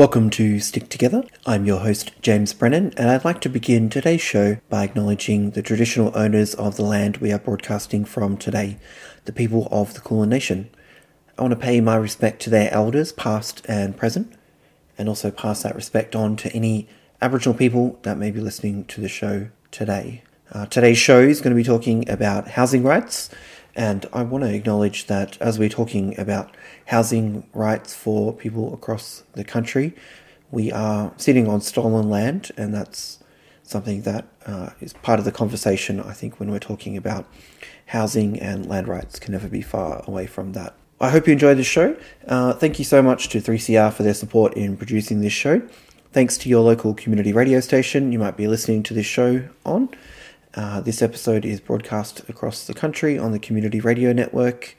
Welcome to Stick Together. I'm your host, James Brennan, and I'd like to begin today's show by acknowledging the traditional owners of the land we are broadcasting from today, the people of the Kulin Nation. I want to pay my respect to their elders, past and present, and also pass that respect on to any Aboriginal people that may be listening to the show today. Uh, today's show is going to be talking about housing rights, and I want to acknowledge that as we're talking about housing rights for people across the country. We are sitting on stolen land, and that's something that uh, is part of the conversation, I think, when we're talking about housing and land rights, can never be far away from that. I hope you enjoyed this show. Uh, thank you so much to 3CR for their support in producing this show. Thanks to your local community radio station you might be listening to this show on. Uh, this episode is broadcast across the country on the Community Radio Network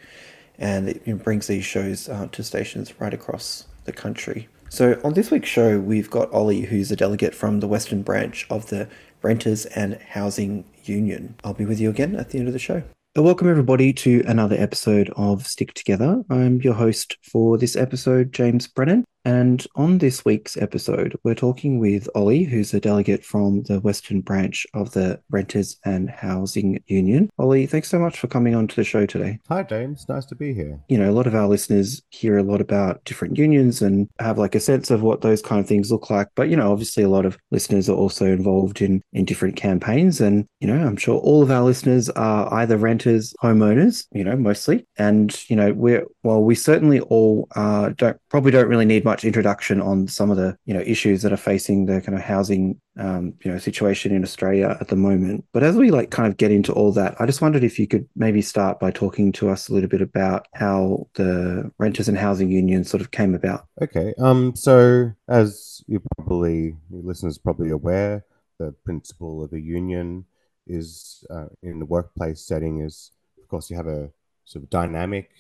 and it brings these shows uh, to stations right across the country. So, on this week's show, we've got Oli, who's a delegate from the Western branch of the Renters and Housing Union. I'll be with you again at the end of the show. Welcome, everybody, to another episode of Stick Together. I'm your host for this episode, James Brennan. And on this week's episode, we're talking with Oli, who's a delegate from the Western branch of the Renters and Housing Union. Oli, thanks so much for coming on to the show today. Hi, James. Nice to be here. You know, a lot of our listeners hear a lot about different unions and have like a sense of what those kind of things look like. But, you know, obviously a lot of listeners are also involved in, in different campaigns. And, you know, I'm sure all of our listeners are either renters, homeowners, you know, mostly. And, you know, we're, well, we certainly all uh, don't probably don't really need much introduction on some of the you know issues that are facing the kind of housing um, you know situation in Australia at the moment. But as we like kind of get into all that, I just wondered if you could maybe start by talking to us a little bit about how the renters and housing union sort of came about. Okay. Um. So as you probably your listeners probably aware, the principle of a union is uh, in the workplace setting is of course you have a sort of dynamic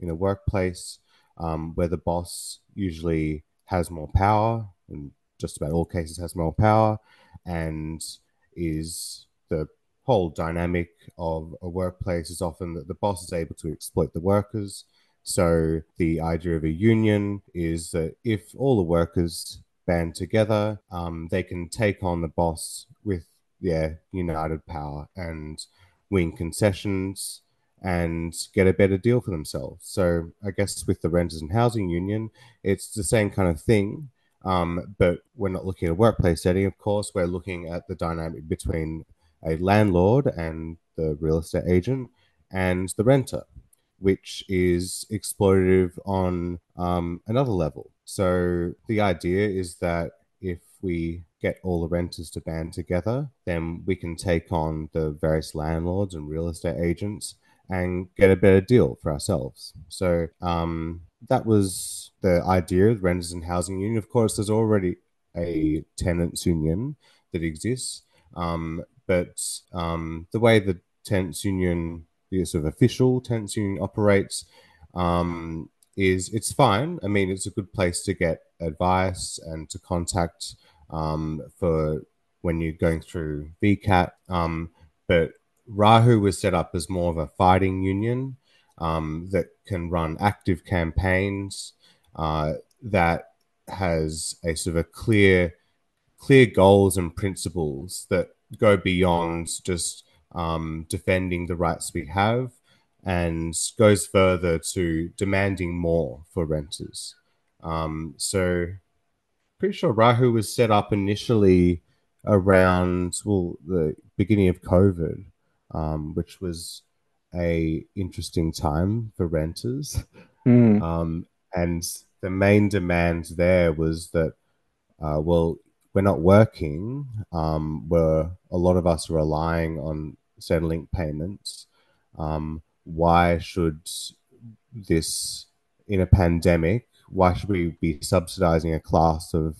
in a workplace um, where the boss usually has more power, in just about all cases has more power, and is the whole dynamic of a workplace is often that the boss is able to exploit the workers. So the idea of a union is that if all the workers band together, um, they can take on the boss with their united power and win concessions and get a better deal for themselves. So I guess with the renters and housing union, it's the same kind of thing. Um, but we're not looking at a workplace setting, of course. We're looking at the dynamic between a landlord and the real estate agent and the renter, which is exploitative on um, another level. So the idea is that if we get all the renters to band together, then we can take on the various landlords and real estate agents and get a better deal for ourselves. So um, that was the idea of the Renters and Housing Union. Of course, there's already a tenants union that exists, um, but um, the way the tenants union the sort of official tenants union operates um, is it's fine. I mean, it's a good place to get advice and to contact um, for when you're going through VCAT. Um, but Rahu was set up as more of a fighting union um, that can run active campaigns uh, that has a sort of a clear clear goals and principles that go beyond just um, defending the rights we have and goes further to demanding more for renters. Um, so, pretty sure Rahu was set up initially around well the beginning of COVID, um, which was a interesting time for renters. Mm. Um, and the main demand there was that, uh, well, we're not working. Um, where a lot of us are relying on Centrelink payments. Um, why should this, in a pandemic, why should we be subsidizing a class of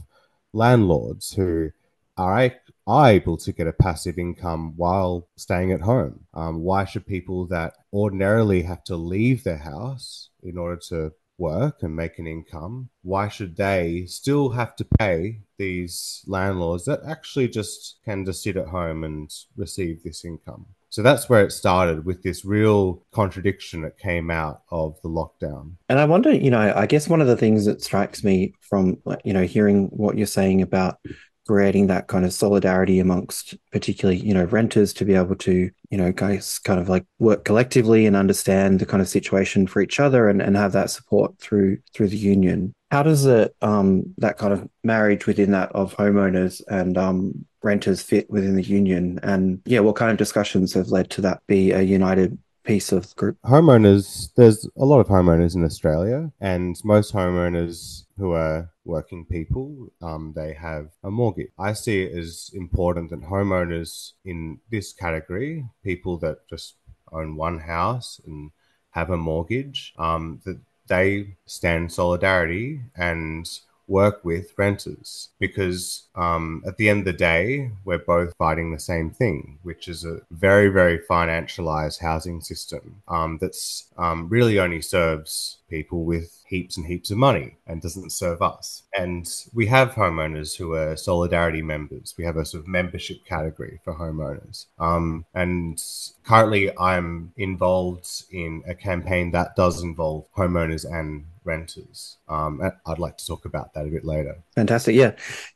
landlords who are, are able to get a passive income while staying at home? Um, why should people that ordinarily have to leave their house in order to work and make an income, why should they still have to pay these landlords that actually just can just sit at home and receive this income? So that's where it started with this real contradiction that came out of the lockdown. And I wonder, you know, I guess one of the things that strikes me from, you know, hearing what you're saying about creating that kind of solidarity amongst particularly you know renters to be able to you know guys kind of like work collectively and understand the kind of situation for each other and, and have that support through through the union. How does it um that kind of marriage within that of homeowners and um renters fit within the union? And yeah what kind of discussions have led to that be a united piece of group? Homeowners there's a lot of homeowners in australia and most homeowners who are working people, um, they have a mortgage. I see it as important that homeowners in this category, people that just own one house and have a mortgage, um, that they stand solidarity and work with renters because um, at the end of the day, we're both fighting the same thing, which is a very, very financialized housing system um, that's um, really only serves people with heaps and heaps of money and doesn't serve us. And we have homeowners who are solidarity members. We have a sort of membership category for homeowners. Um, and currently, I'm involved in a campaign that does involve homeowners and renters. Um, I'd like to talk about that a bit later. Fantastic, yeah.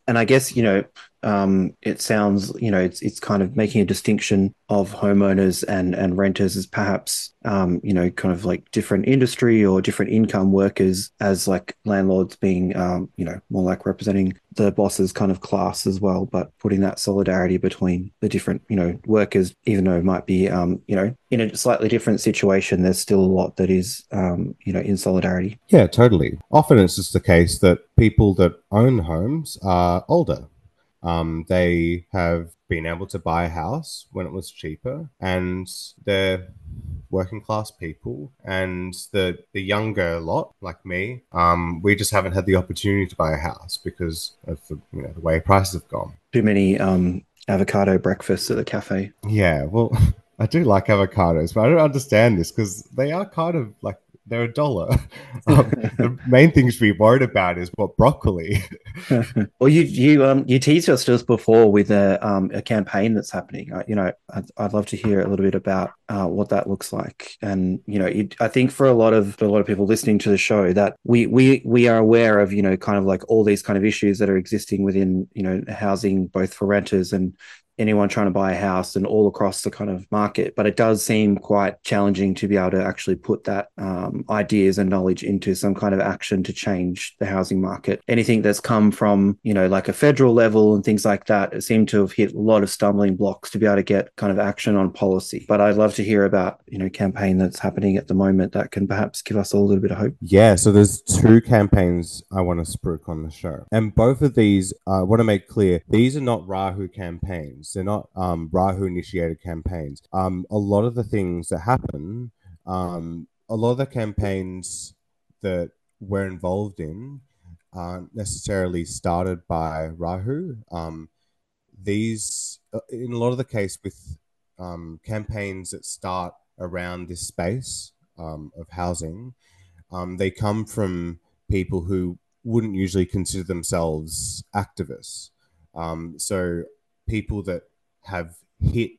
And I guess you know um, it sounds you know it's it's kind of making a distinction of homeowners and and renters as perhaps um, you know kind of like different industry or different income workers as like landlords being um, you know more like representing the boss's kind of class as well, but putting that solidarity between the different you know workers, even though it might be um, you know in a slightly different situation, there's still a lot that is um, you know in solidarity. Yeah, totally. Often it's just the case that people that own homes are older um, they have been able to buy a house when it was cheaper, and they're working class people. And the the younger lot, like me, um, we just haven't had the opportunity to buy a house because of the you know the way prices have gone. Too many um, avocado breakfasts at the cafe. Yeah, well. I do like avocados, but I don't understand this because they are kind of like they're a dollar. Um, the main things to be worried about is what broccoli. well, you you um you teased us just before with a um a campaign that's happening. Uh, you know, I'd, I'd love to hear a little bit about uh, what that looks like. And you know, it, I think for a lot of a lot of people listening to the show, that we we we are aware of you know kind of like all these kind of issues that are existing within you know housing, both for renters and anyone trying to buy a house and all across the kind of market. But it does seem quite challenging to be able to actually put that um, ideas and knowledge into some kind of action to change the housing market. Anything that's come from, you know, like a federal level and things like that, it seemed to have hit a lot of stumbling blocks to be able to get kind of action on policy. But I'd love to hear about, you know, campaign that's happening at the moment that can perhaps give us all a little bit of hope. Yeah. So there's two campaigns I want to spruik on the show. And both of these, I want to make clear, these are not Rahu campaigns campaigns. They're not um, Rahu initiated campaigns. Um, a lot of the things that happen, um, a lot of the campaigns that we're involved in aren't necessarily started by Rahu. Um, these, uh, in a lot of the case, with um, campaigns that start around this space um, of housing, um, they come from people who wouldn't usually consider themselves activists. Um, so people that have hit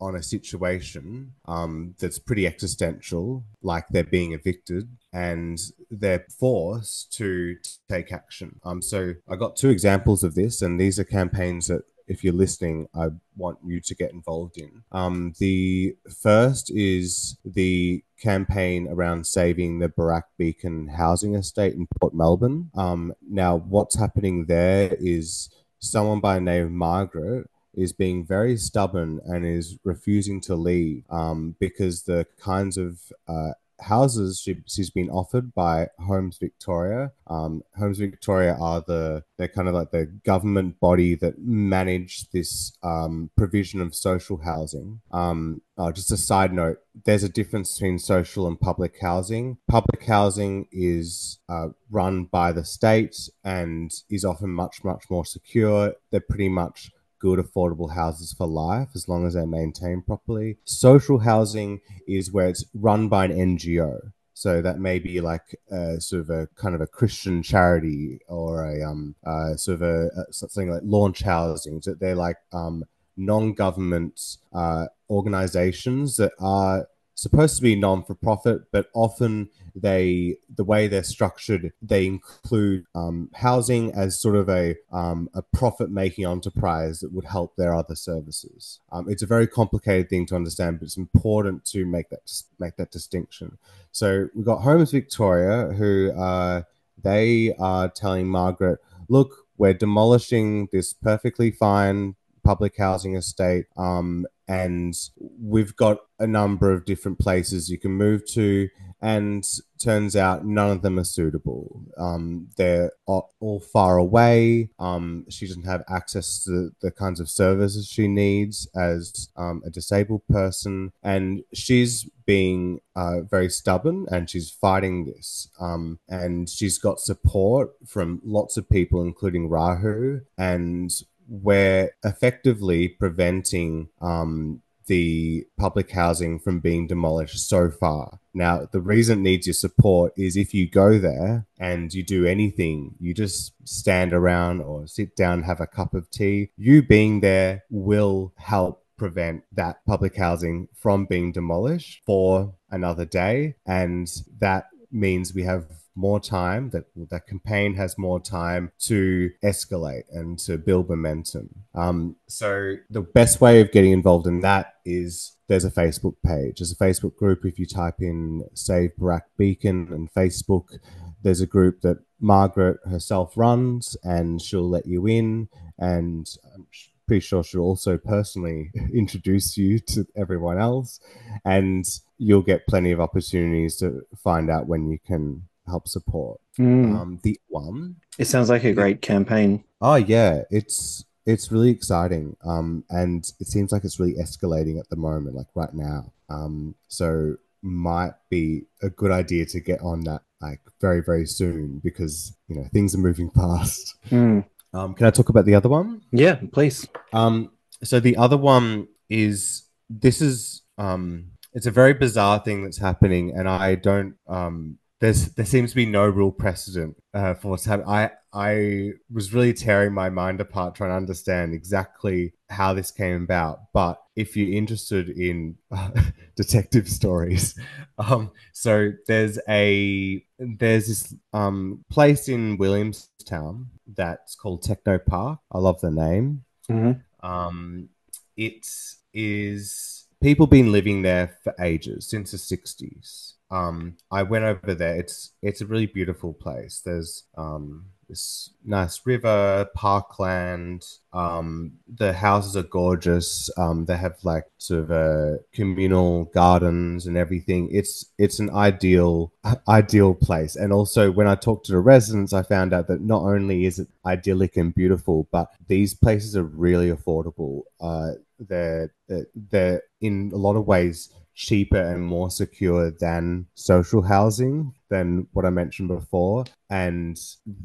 on a situation um, that's pretty existential, like they're being evicted, and they're forced to take action. Um, so I got two examples of this, and these are campaigns that if you're listening, I want you to get involved in. Um, the first is the campaign around saving the Barak Beacon housing estate in Port Melbourne. Um, now, what's happening there is someone by name Margaret is being very stubborn and is refusing to leave um, because the kinds of uh, houses she, has been offered by Homes Victoria. Um, Homes Victoria are the they're kind of like the government body that manage this um, provision of social housing. Um, uh, just a side note: there's a difference between social and public housing. Public housing is uh, run by the state and is often much much more secure. They're pretty much good, affordable houses for life as long as they're maintained properly. Social housing is where it's run by an NGO. So that may be like a, sort of a kind of a Christian charity or a um, uh, sort of a, a, something like launch housing. So they're like um, non-government uh, organizations that are supposed to be non for profit, but often they the way they're structured they include um, housing as sort of a um, a profit making enterprise that would help their other services. Um, it's a very complicated thing to understand, but it's important to make that make that distinction. So we've got Homes Victoria who uh, they are telling Margaret, look. We're demolishing this perfectly fine public housing estate. Um, and we've got a number of different places you can move to and turns out none of them are suitable. Um, they're all far away. Um, she doesn't have access to the kinds of services she needs as um, a disabled person and she's being uh, very stubborn and she's fighting this. Um, and she's got support from lots of people including rahu and we're effectively preventing um, the public housing from being demolished so far. Now, the reason it needs your support is if you go there and you do anything, you just stand around or sit down, have a cup of tea, you being there will help prevent that public housing from being demolished for another day. And that means we have more time, that the campaign has more time to escalate and to build momentum. Um, so the best way of getting involved in that is there's a Facebook page. There's a Facebook group. If you type in Save Barak Beacon and Facebook, there's a group that Margaret herself runs and she'll let you in. And I'm pretty sure she'll also personally introduce you to everyone else. And you'll get plenty of opportunities to find out when you can help support. Mm. Um, the one, it sounds like a great campaign. Oh yeah, it's it's really exciting, um, and it seems like it's really escalating at the moment, like right now. Um, so might be a good idea to get on that like very very soon because you know things are moving fast. Mm. Um, can I talk about the other one? Yeah, please. Um, so the other one is this is um, it's a very bizarre thing that's happening, and I don't um there's there seems to be no real precedent uh, for what's happened. I I was really tearing my mind apart trying to understand exactly how this came about. But if you're interested in uh, detective stories, um, so there's a there's this um, place in Williamstown that's called Techno Park. I love the name. Mm-hmm. Um, it is people been living there for ages since the 60s um, I went over there. It's it's a really beautiful place. There's um, this nice river, parkland. Um, the houses are gorgeous. Um, they have like sort of a communal gardens and everything. It's it's an ideal ideal place. And also, when I talked to the residents, I found out that not only is it idyllic and beautiful, but these places are really affordable. Uh, they're they're in a lot of ways cheaper and more secure than social housing than what I mentioned before. And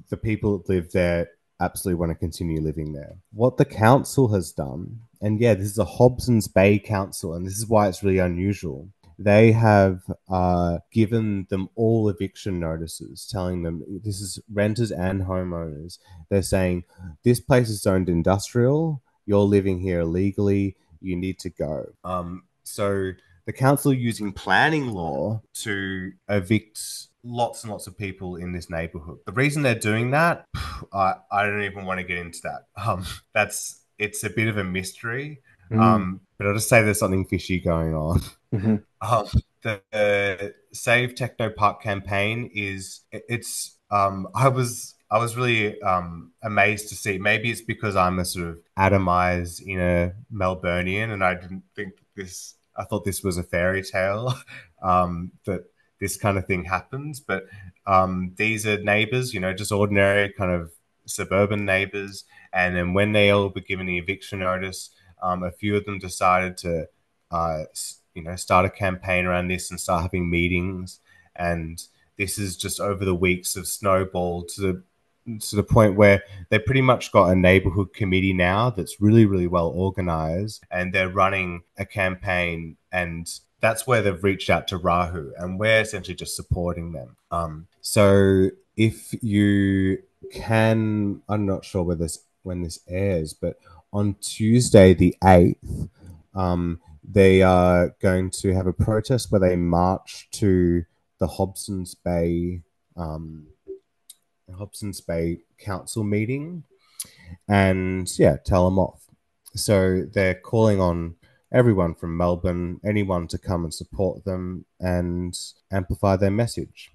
the people that live there absolutely want to continue living there. What the council has done, and yeah, this is a Hobsons Bay Council, and this is why it's really unusual, they have uh, given them all eviction notices, telling them this is renters and homeowners. They're saying this place is zoned industrial. You're living here illegally. You need to go. Um, so the council using planning law to evict lots and lots of people in this neighborhood. The reason they're doing that, I, I don't even want to get into that. Um, that's it's a bit of a mystery. Mm. Um, but I'll just say there's something fishy going on. Mm-hmm. Um, the uh, Save Techno Park campaign is it's. Um, I was I was really um, amazed to see. Maybe it's because I'm a sort of atomized inner Melburnian, and I didn't think this. I thought this was a fairy tale um, that this kind of thing happens. But um, these are neighbors, you know, just ordinary kind of suburban neighbors. And then when they all were given the eviction notice, um, a few of them decided to, uh, you know, start a campaign around this and start having meetings. And this is just over the weeks of snowballed to the to the point where they've pretty much got a neighborhood committee now that's really really well organized and they're running a campaign and that's where they've reached out to Rahu and we're essentially just supporting them. Um, so if you can i'm not sure whether this when this airs but on Tuesday, the 8th, um, they are going to have a protest where they march to the Hobsons Bay um, Hobsons Bay Council meeting and yeah, tell them off. So they're calling on everyone from Melbourne, anyone to come and support them and amplify their message.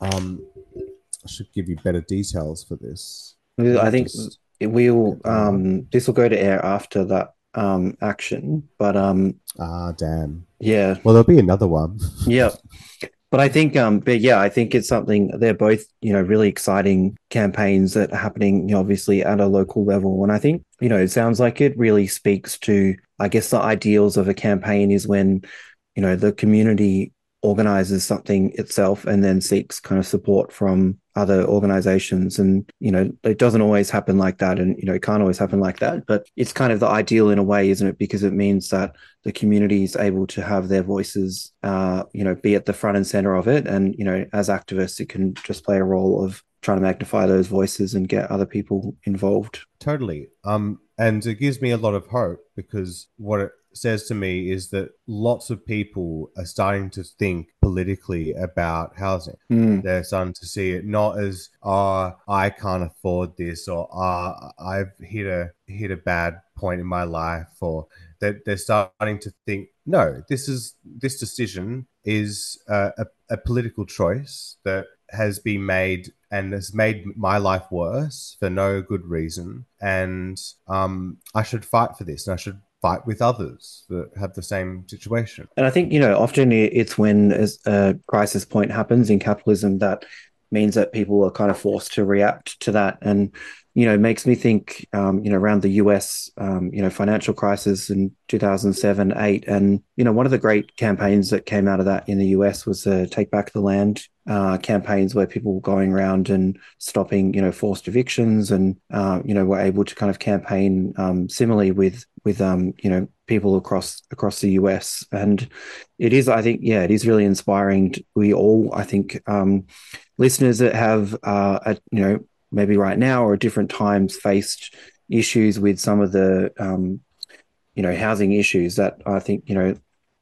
Um, I should give you better details for this. I think Just we'll um this will go to air after that um action but um ah damn yeah well there'll be another one yeah but i think um but yeah i think it's something they're both you know really exciting campaigns that are happening you know, obviously at a local level. And i think you know it sounds like it really speaks to i guess the ideals of a campaign is when you know the community organizes something itself and then seeks kind of support from other organizations. And you know it doesn't always happen like that. And you know it can't always happen like that but it's kind of the ideal in a way isn't it? Because it means that the community is able to have their voices uh you know be at the front and center of it. And you know as activists it can just play a role of trying to magnify those voices and get other people involved. Totally. Um and it gives me a lot of hope because what it says to me is that lots of people are starting to think politically about housing. Mm. They're starting to see it not as "ah, oh, I can't afford this" or "ah, oh, I've hit a hit a bad point in my life," or that they're starting to think, "No, this is this decision is uh, a, a political choice that has been made and has made my life worse for no good reason. And um, I should fight for this and I should fight with others that have the same situation. And I think, you know, often it's when a crisis point happens in capitalism that means that people are kind of forced to react to that. And you know, makes me think, um, you know, around the US, um, you know, financial crisis in 2007, eight. And, you know, one of the great campaigns that came out of that in the US was the Take Back the Land uh, campaigns where people were going around and stopping, you know, forced evictions and, uh, you know, were able to kind of campaign um, similarly with, with, um, you know, people across across the US. And it is, I think, yeah, it is really inspiring. We all, I think, um, listeners that have, uh, a, you know, maybe right now or at different times faced issues with some of the um, you know housing issues that I think you know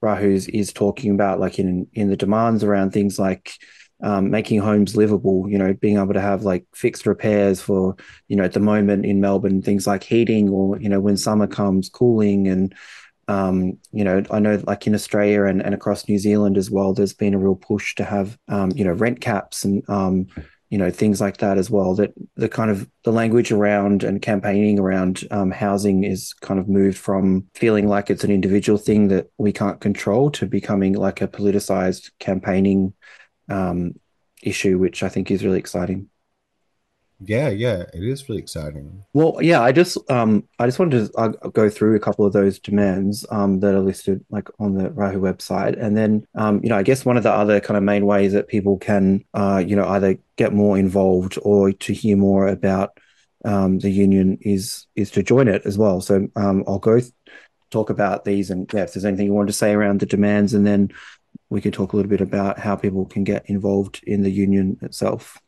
Rahu's is talking about, like in in the demands around things like um, making homes livable. You know, being able to have like fixed repairs for you know at the moment in Melbourne things like heating or you know when summer comes cooling and um, you know, I know like in Australia and, and across New Zealand as well, there's been a real push to have, um, you know, rent caps and, um, you know things like that as well that the kind of the language around and campaigning around um, housing is kind of moved from feeling like it's an individual thing that we can't control to becoming like a politicized campaigning um, issue which i think is really exciting yeah, yeah, it is really exciting. Well, yeah, I just um I just wanted to uh, go through a couple of those demands um that are listed like on the Rahu website, and then um you know I guess one of the other kind of main ways that people can uh you know either get more involved or to hear more about um the union is is to join it as well. So um I'll go th- talk about these and yeah, if there's anything you want to say around the demands, and then we could talk a little bit about how people can get involved in the union itself.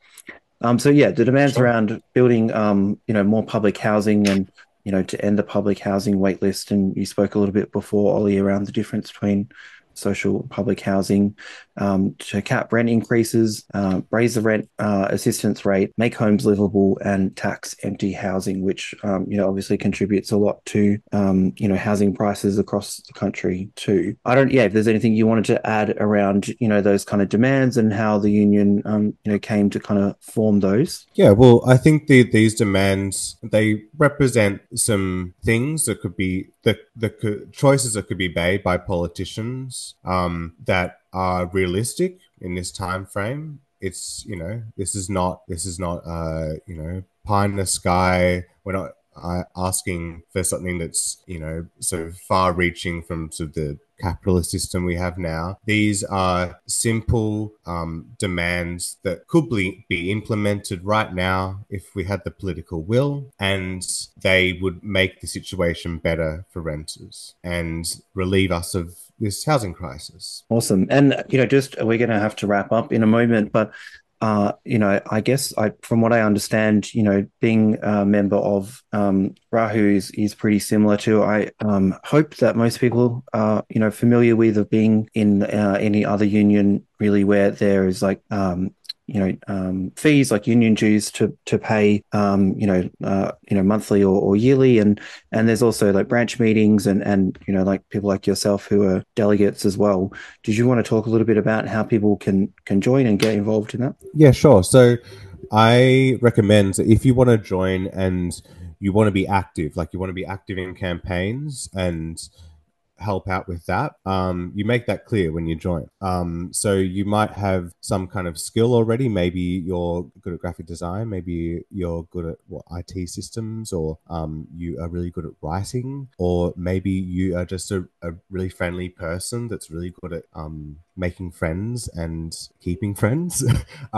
Um, so yeah, the demands sure. around building, um, you know, more public housing and you know to end the public housing waitlist. And you spoke a little bit before, Oli, around the difference between social public housing, um, to cap rent increases, uh, raise the rent uh, assistance rate, make homes livable, and tax empty housing, which um, you know obviously contributes a lot to um, you know housing prices across the country too. I don't, yeah, if there's anything you wanted to add around you know those kind of demands and how the union um, you know came to kind of form those. Yeah, well, I think the, these demands they represent some things that could be the the choices that could be made by politicians um, that are realistic in this time frame. It's you know this is not this is not uh, you know pie in the sky. We're not asking for something that's you know so far reaching from sort of the capitalist system we have now. These are simple um, demands that could be, be implemented right now if we had the political will, and they would make the situation better for renters and relieve us of this housing crisis. Awesome. And, you know, just we're going to have to wrap up in a moment, but uh, you know, I guess I, from what I understand, you know, being a member of um, Rahu is, is pretty similar to. I um, hope that most people are, you know, familiar with of being in uh, any other union, really, where there is like um, you know um, fees like union dues to to pay um, you know uh, you know monthly or, or, yearly. And and there's also like branch meetings and and you know like people like yourself who are delegates as well. Did you want to talk a little bit about how people can can join and get involved in that? Yeah sure. So i recommend if you want to join and you want to be active like you want to be active in campaigns and help out with that. Um, you make that clear when you join. Um, so you might have some kind of skill already. Maybe you're good at graphic design. Maybe you're good at what IT systems, or um, you are really good at writing, or maybe you are just a, a really friendly person that's really good at um, making friends and keeping friends.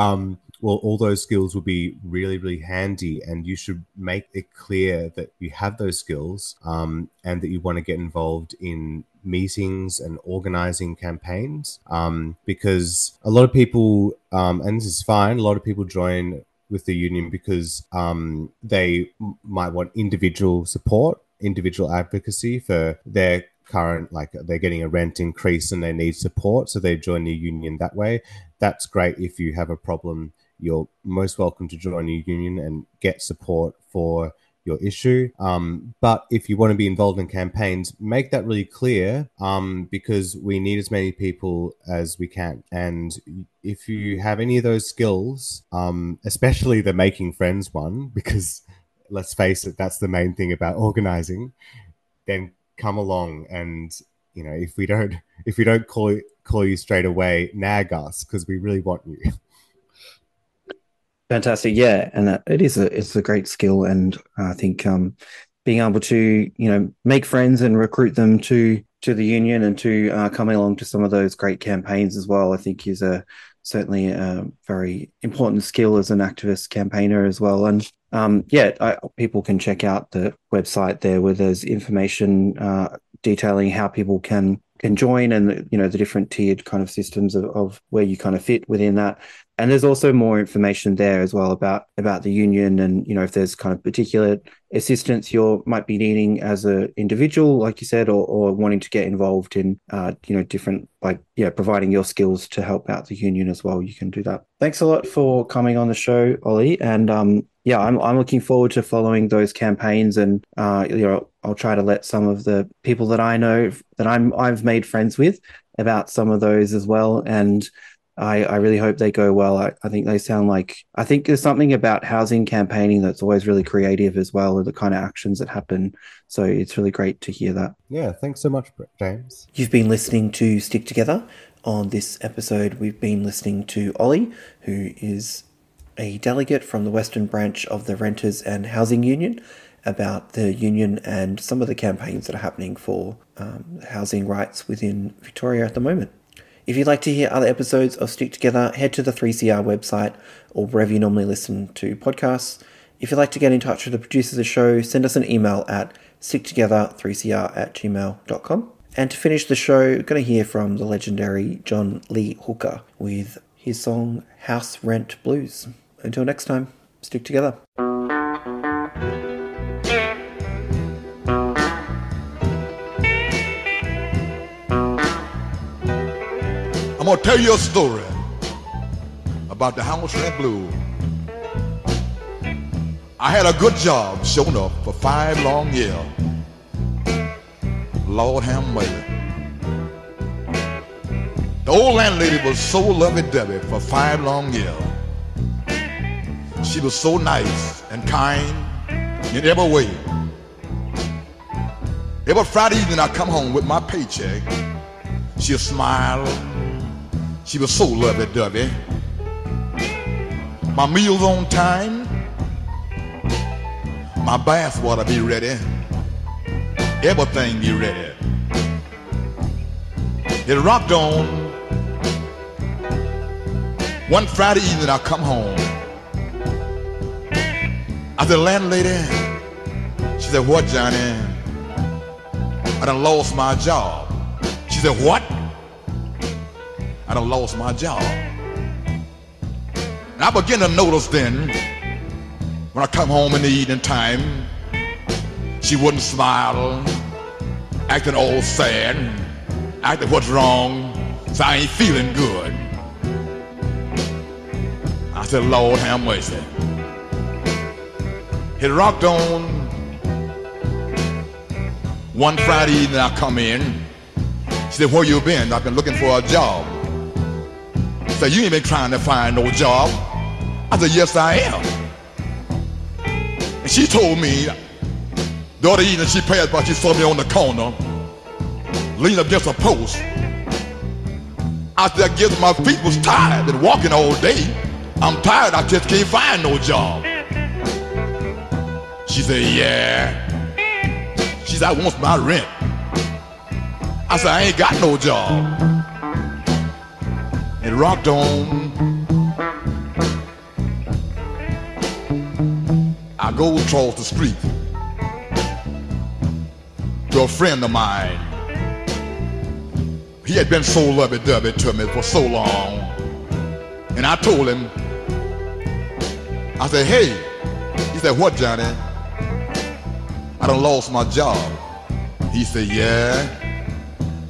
well, all those skills will be really, really handy, and you should make it clear that you have those skills um, and that you want to get involved in meetings and organizing campaigns. Um, because a lot of people, um, and this is fine, a lot of people join with the union because um, they might want individual support, individual advocacy for their current like they're getting a rent increase and they need support so they join the union that way that's great if you have a problem you're most welcome to join a union and get support for your issue. Um, but if you want to be involved in campaigns, make that really clear um, because we need as many people as we can. And if you have any of those skills, um, especially the making friends one, because let's face it, that's the main thing about organizing, then come along and you know if we don't if we don't call call you straight away nag us because we really want you fantastic. Yeah and it is a it's a great skill and i think um being able to you know make friends and recruit them to to the union and to uh, coming along to some of those great campaigns as well i think is a certainly a very important skill as an activist campaigner as well. And um, yeah, I, people can check out the website there where there's information uh, detailing how people can can join and you know the different tiered kind of systems of, of where you kind of fit within that and there's also more information there as well about about the union and you know if there's kind of particular assistance you might be needing as an individual like you said or, or wanting to get involved in uh, you know different like yeah providing your skills to help out the union as well you can do that. Thanks a lot for coming on the show oli. And um yeah i'm, I'm looking forward to following those campaigns and uh, you know i'll try to let some of the people that i know that i'm i've made friends with about some of those as well. And I, I really hope they go well. I, I think they sound like I think there's something about housing campaigning that's always really creative as well, or the kind of actions that happen. So it's really great to hear that. Yeah, thanks so much, James. You've been listening to Stick Together. On this episode, we've been listening to Oli, who is a delegate from the Western branch of the Renters and Housing Union, about the union and some of the campaigns that are happening for um, housing rights within Victoria at the moment. If you'd like to hear other episodes of Stick Together, head to the 3CR website or wherever you normally listen to podcasts. If you'd like to get in touch with the producers of the show, send us an email at sticktogether3cr at gmail.com. And to finish the show, we're going to hear from the legendary John Lee Hooker with his song House Rent Blues. Until next time, stick together. Gonna tell you a story about the house rent blues. I had a good job showing up for five long years. Lord have mercy. The old landlady was so lovey-dovey for five long years. She was so nice and kind in every way. Every Friday evening I come home with my paycheck. She'll smile. She was so lovey-dovey. My meals on time. My bath water be ready. Everything be ready. It rocked on. One Friday evening I come home. I said, landlady, she said, what, Johnny? I done lost my job. She said, what? I done lost my job. And I begin to notice then, when I come home in the evening time, she wouldn't smile, acting all sad, acting what's wrong, so I ain't feeling good. I said, Lord have mercy. It rocked on. One Friday evening I come in. She said, where you been? I've been looking for a job. Said, you ain't been trying to find no job. I said, yes I am. And she told me the other evening she passed by, she saw me on the corner, leaning against a post. I said, I guess my feet was tired and walking all day. I'm tired, I just can't find no job. She said, yeah. She said, I want my rent. I said, I ain't got no job. It rocked on. I go across the street to a friend of mine. He had been so lovey-dovey to me for so long. And I told him, I said, hey. He said, what, Johnny? I done lost my job. He said, yeah.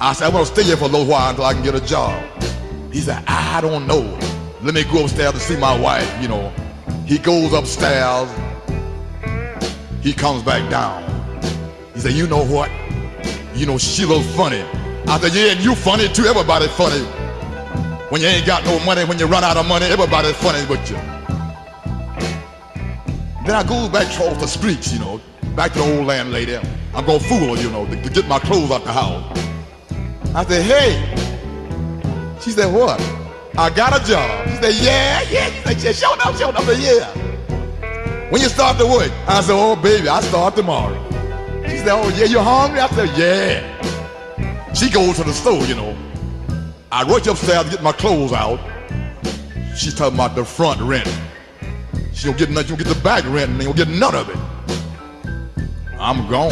I said, I'm gonna stay here for a little while until I can get a job. He said, I don't know. Let me go upstairs to see my wife, you know. He goes upstairs. He comes back down. He said, you know what? You know, she looks funny. I said, yeah, and you funny too. Everybody funny. When you ain't got no money, when you run out of money, everybody's funny with you. Then I go back across the streets, you know, back to the old landlady. I'm gonna fool her, you know, to, to get my clothes out the house. I said, hey. She said, what? I got a job. She said, yeah, yeah. She said, show up, show up. I said, yeah. When you start to work? I said, oh, baby, I start tomorrow. She said, oh, yeah, you hungry? I said, yeah. She goes to the store, you know. I rush upstairs to get my clothes out. She's talking about the front rent. She don't get nothing, she don't get the back rent, and they don't get none of it. I'm gone.